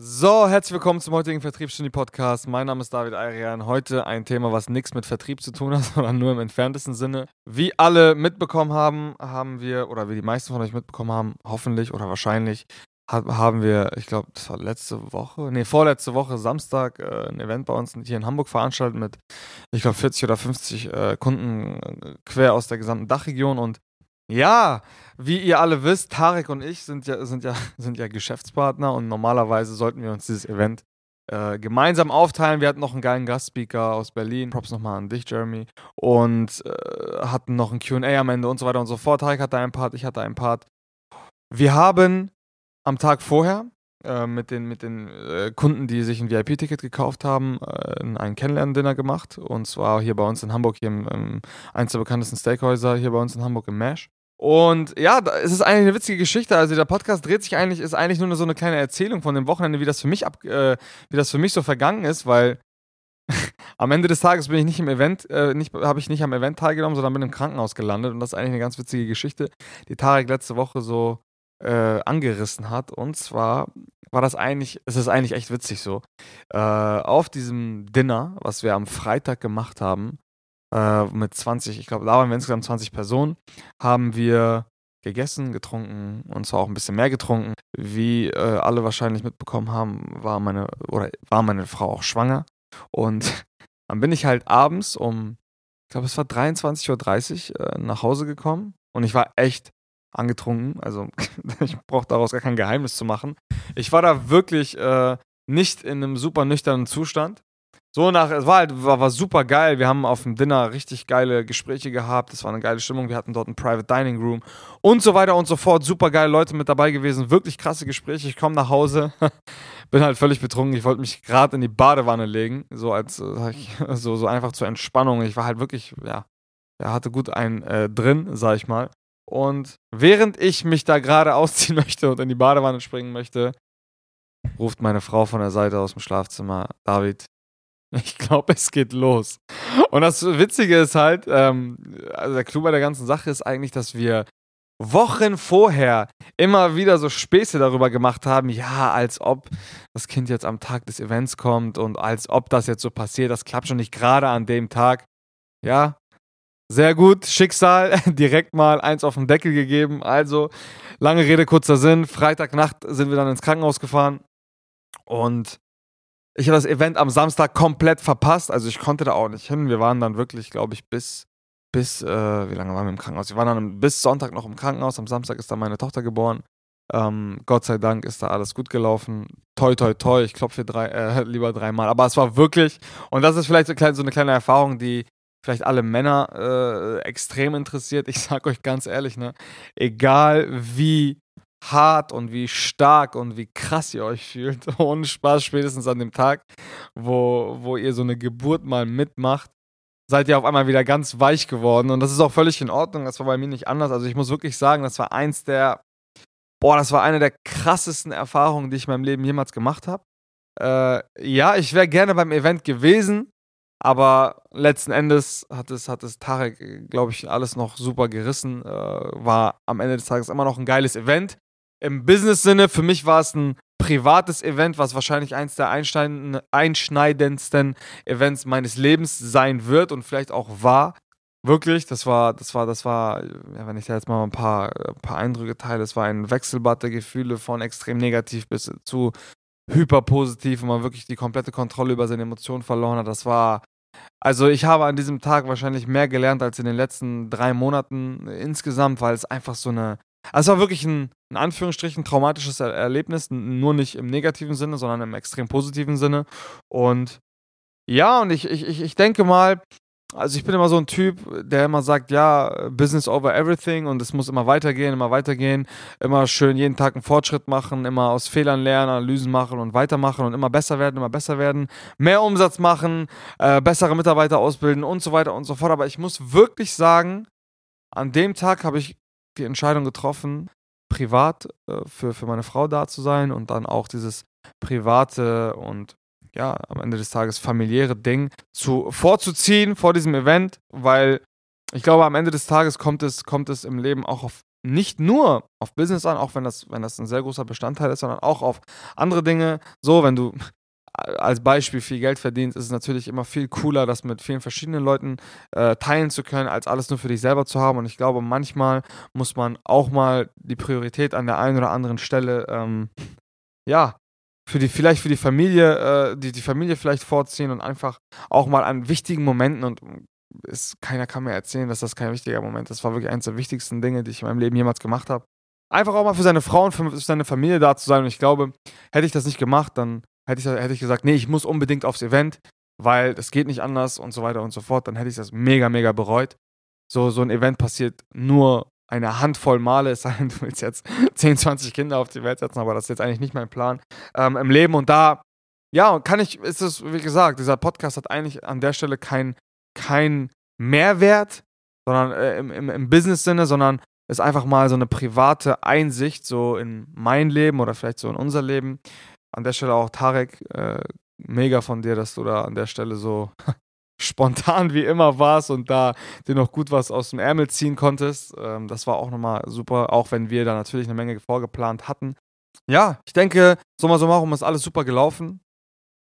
So, herzlich willkommen zum heutigen Vertriebsstudie Podcast. Mein Name ist David Ayrian. Heute ein Thema, was nichts mit Vertrieb zu tun hat, sondern nur im entferntesten Sinne. Wie alle mitbekommen haben, haben wir, oder wie die meisten von euch mitbekommen haben, hoffentlich oder wahrscheinlich, haben wir, ich glaube, das war letzte Woche, nee, vorletzte Woche, Samstag, äh, ein Event bei uns hier in Hamburg veranstaltet mit, ich glaube, 40 oder 50 äh, Kunden äh, quer aus der gesamten Dachregion und ja, wie ihr alle wisst, Tarek und ich sind ja, sind ja, sind ja Geschäftspartner und normalerweise sollten wir uns dieses Event äh, gemeinsam aufteilen. Wir hatten noch einen geilen Gastspeaker aus Berlin. Props nochmal an dich, Jeremy. Und äh, hatten noch ein QA am Ende und so weiter und so fort. Tarek hatte einen Part, ich hatte einen Part. Wir haben am Tag vorher äh, mit den, mit den äh, Kunden, die sich ein VIP-Ticket gekauft haben, äh, ein Kennenlernen-Dinner gemacht. Und zwar hier bei uns in Hamburg, hier im, im eins der bekanntesten Steakhäuser hier bei uns in Hamburg im Mesh. Und ja, es ist eigentlich eine witzige Geschichte. Also der Podcast dreht sich eigentlich, ist eigentlich nur so eine kleine Erzählung von dem Wochenende, wie das für mich ab, äh, wie das für mich so vergangen ist, weil am Ende des Tages bin ich nicht im Event, äh, habe ich nicht am Event teilgenommen, sondern bin im Krankenhaus gelandet. Und das ist eigentlich eine ganz witzige Geschichte, die Tarek letzte Woche so äh, angerissen hat. Und zwar war das eigentlich, es ist eigentlich echt witzig so. Äh, auf diesem Dinner, was wir am Freitag gemacht haben, äh, mit 20, ich glaube, da waren wir insgesamt 20 Personen, haben wir gegessen, getrunken und zwar auch ein bisschen mehr getrunken. Wie äh, alle wahrscheinlich mitbekommen haben, war meine oder war meine Frau auch schwanger und dann bin ich halt abends um, ich glaube, es war 23.30 Uhr äh, nach Hause gekommen und ich war echt angetrunken. Also ich brauche daraus gar kein Geheimnis zu machen. Ich war da wirklich äh, nicht in einem super nüchternen Zustand. So nach, es war halt, war, war super geil. Wir haben auf dem Dinner richtig geile Gespräche gehabt. Es war eine geile Stimmung. Wir hatten dort ein Private Dining Room und so weiter und so fort. Super geile Leute mit dabei gewesen. Wirklich krasse Gespräche. Ich komme nach Hause, bin halt völlig betrunken. Ich wollte mich gerade in die Badewanne legen, so als äh, so, so einfach zur Entspannung. Ich war halt wirklich, ja, er hatte gut einen äh, drin, sag ich mal. Und während ich mich da gerade ausziehen möchte und in die Badewanne springen möchte, ruft meine Frau von der Seite aus dem Schlafzimmer, David, ich glaube, es geht los. Und das Witzige ist halt, ähm, also der Clou bei der ganzen Sache ist eigentlich, dass wir Wochen vorher immer wieder so Späße darüber gemacht haben, ja, als ob das Kind jetzt am Tag des Events kommt und als ob das jetzt so passiert, das klappt schon nicht gerade an dem Tag. Ja, sehr gut, Schicksal, direkt mal eins auf den Deckel gegeben. Also, lange Rede, kurzer Sinn. Freitagnacht sind wir dann ins Krankenhaus gefahren und ich habe das Event am Samstag komplett verpasst. Also ich konnte da auch nicht hin. Wir waren dann wirklich, glaube ich, bis, bis, äh, wie lange waren wir im Krankenhaus? Wir waren dann bis Sonntag noch im Krankenhaus. Am Samstag ist dann meine Tochter geboren. Ähm, Gott sei Dank ist da alles gut gelaufen. Toi, toi, toi. Ich klopfe drei, äh, lieber dreimal. Aber es war wirklich, und das ist vielleicht so, klein, so eine kleine Erfahrung, die vielleicht alle Männer äh, extrem interessiert. Ich sag euch ganz ehrlich, ne, egal wie hart und wie stark und wie krass ihr euch fühlt. Ohne Spaß, spätestens an dem Tag, wo, wo ihr so eine Geburt mal mitmacht, seid ihr auf einmal wieder ganz weich geworden. Und das ist auch völlig in Ordnung. Das war bei mir nicht anders. Also ich muss wirklich sagen, das war eins der, boah, das war eine der krassesten Erfahrungen, die ich in meinem Leben jemals gemacht habe. Äh, ja, ich wäre gerne beim Event gewesen, aber letzten Endes hat es, hat es Tarek, glaube ich, alles noch super gerissen. Äh, war am Ende des Tages immer noch ein geiles Event im Business-Sinne, für mich war es ein privates Event, was wahrscheinlich eins der einschneidendsten Events meines Lebens sein wird und vielleicht auch war. Wirklich, das war, das war, das war, ja, wenn ich da jetzt mal ein paar, ein paar Eindrücke teile, es war ein Wechselbad der Gefühle von extrem negativ bis zu hyperpositiv, wo man wirklich die komplette Kontrolle über seine Emotionen verloren hat. Das war, also ich habe an diesem Tag wahrscheinlich mehr gelernt als in den letzten drei Monaten insgesamt, weil es einfach so eine, also es war wirklich ein, in Anführungsstrichen, traumatisches er Erlebnis, nur nicht im negativen Sinne, sondern im extrem positiven Sinne. Und ja, und ich, ich, ich denke mal, also ich bin immer so ein Typ, der immer sagt, ja, Business over everything und es muss immer weitergehen, immer weitergehen, immer schön jeden Tag einen Fortschritt machen, immer aus Fehlern lernen, Analysen machen und weitermachen und immer besser werden, immer besser werden, mehr Umsatz machen, äh, bessere Mitarbeiter ausbilden und so weiter und so fort. Aber ich muss wirklich sagen, an dem Tag habe ich die Entscheidung getroffen, privat äh, für, für meine Frau da zu sein und dann auch dieses private und ja, am Ende des Tages familiäre Ding zu, vorzuziehen vor diesem Event, weil ich glaube, am Ende des Tages kommt es, kommt es im Leben auch auf nicht nur auf Business an, auch wenn das, wenn das ein sehr großer Bestandteil ist, sondern auch auf andere Dinge. So, wenn du als Beispiel viel Geld verdienst, ist es natürlich immer viel cooler, das mit vielen verschiedenen Leuten äh, teilen zu können, als alles nur für dich selber zu haben. Und ich glaube, manchmal muss man auch mal die Priorität an der einen oder anderen Stelle, ähm, ja, für die, vielleicht für die Familie, äh, die, die Familie vielleicht vorziehen und einfach auch mal an wichtigen Momenten und ist, keiner kann mir erzählen, dass das kein wichtiger Moment ist. Das war wirklich eines der wichtigsten Dinge, die ich in meinem Leben jemals gemacht habe. Einfach auch mal für seine Frau und für seine Familie da zu sein. Und ich glaube, hätte ich das nicht gemacht, dann hätte ich, hätte ich gesagt, nee, ich muss unbedingt aufs Event, weil es geht nicht anders und so weiter und so fort. Dann hätte ich das mega, mega bereut. So, so ein Event passiert nur eine Handvoll Male, es sei denn, du willst jetzt 10, 20 Kinder auf die Welt setzen, aber das ist jetzt eigentlich nicht mein Plan ähm, im Leben. Und da, ja, kann ich, ist es, wie gesagt, dieser Podcast hat eigentlich an der Stelle kein, kein Mehrwert, sondern äh, im, im, im Business-Sinne, sondern ist einfach mal so eine private Einsicht so in mein Leben oder vielleicht so in unser Leben. An der Stelle auch Tarek, äh, mega von dir, dass du da an der Stelle so spontan wie immer warst und da dir noch gut was aus dem Ärmel ziehen konntest. Ähm, das war auch nochmal super, auch wenn wir da natürlich eine Menge vorgeplant hatten. Ja, ich denke, summa summarum ist alles super gelaufen.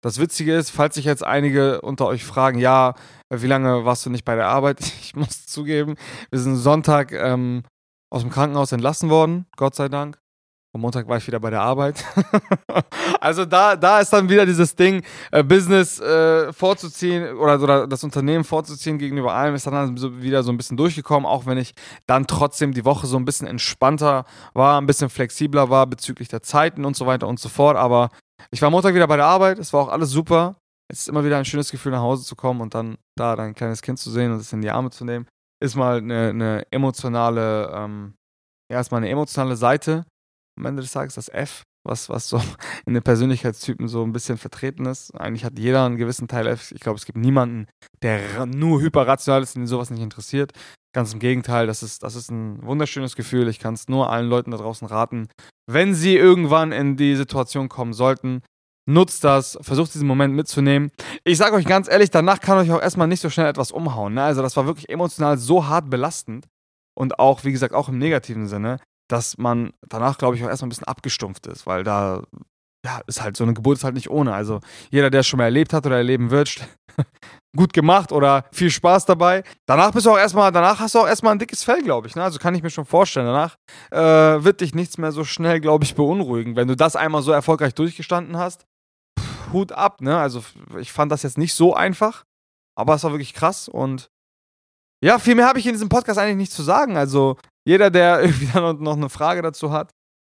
Das Witzige ist, falls sich jetzt einige unter euch fragen, ja, wie lange warst du nicht bei der Arbeit? Ich muss zugeben, wir sind Sonntag ähm, aus dem Krankenhaus entlassen worden, Gott sei Dank. Am Montag war ich wieder bei der Arbeit. also da, da ist dann wieder dieses Ding, äh, Business äh, vorzuziehen oder, oder das Unternehmen vorzuziehen gegenüber allem, ist dann so wieder so ein bisschen durchgekommen, auch wenn ich dann trotzdem die Woche so ein bisschen entspannter war, ein bisschen flexibler war bezüglich der Zeiten und so weiter und so fort. Aber ich war Montag wieder bei der Arbeit, es war auch alles super. Es ist immer wieder ein schönes Gefühl, nach Hause zu kommen und dann da dein kleines Kind zu sehen und es in die Arme zu nehmen. Ist mal eine, eine emotionale, ähm, ja, ist mal eine emotionale Seite am Ende des Tages, das F, was, was so in den Persönlichkeitstypen so ein bisschen vertreten ist. Eigentlich hat jeder einen gewissen Teil F. Ich glaube, es gibt niemanden, der nur hyperrational ist und den sowas nicht interessiert. Ganz im Gegenteil, das ist, das ist ein wunderschönes Gefühl. Ich kann es nur allen Leuten da draußen raten. Wenn sie irgendwann in die Situation kommen sollten, nutzt das, versucht diesen Moment mitzunehmen. Ich sage euch ganz ehrlich, danach kann euch auch erstmal nicht so schnell etwas umhauen. Ne? Also das war wirklich emotional so hart belastend und auch, wie gesagt, auch im negativen Sinne, dass man danach, glaube ich, auch erstmal ein bisschen abgestumpft ist, weil da ja, ist halt so eine Geburt ist halt nicht ohne. Also jeder, der es schon mal erlebt hat oder erleben wird, gut gemacht oder viel Spaß dabei. Danach bist du auch erstmal, danach hast du auch erstmal ein dickes Fell, glaube ich. Ne? Also kann ich mir schon vorstellen. Danach äh, wird dich nichts mehr so schnell, glaube ich, beunruhigen. Wenn du das einmal so erfolgreich durchgestanden hast, pff, Hut ab, ne? Also ich fand das jetzt nicht so einfach, aber es war wirklich krass und ja, viel mehr habe ich in diesem Podcast eigentlich nicht zu sagen. Also jeder, der irgendwie dann noch eine Frage dazu hat,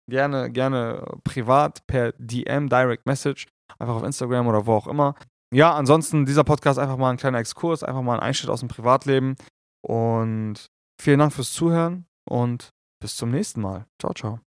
gerne, gerne privat per DM, Direct Message, einfach auf Instagram oder wo auch immer. Ja, ansonsten dieser Podcast einfach mal ein kleiner Exkurs, einfach mal ein Einschnitt aus dem Privatleben. Und vielen Dank fürs Zuhören und bis zum nächsten Mal. Ciao, ciao.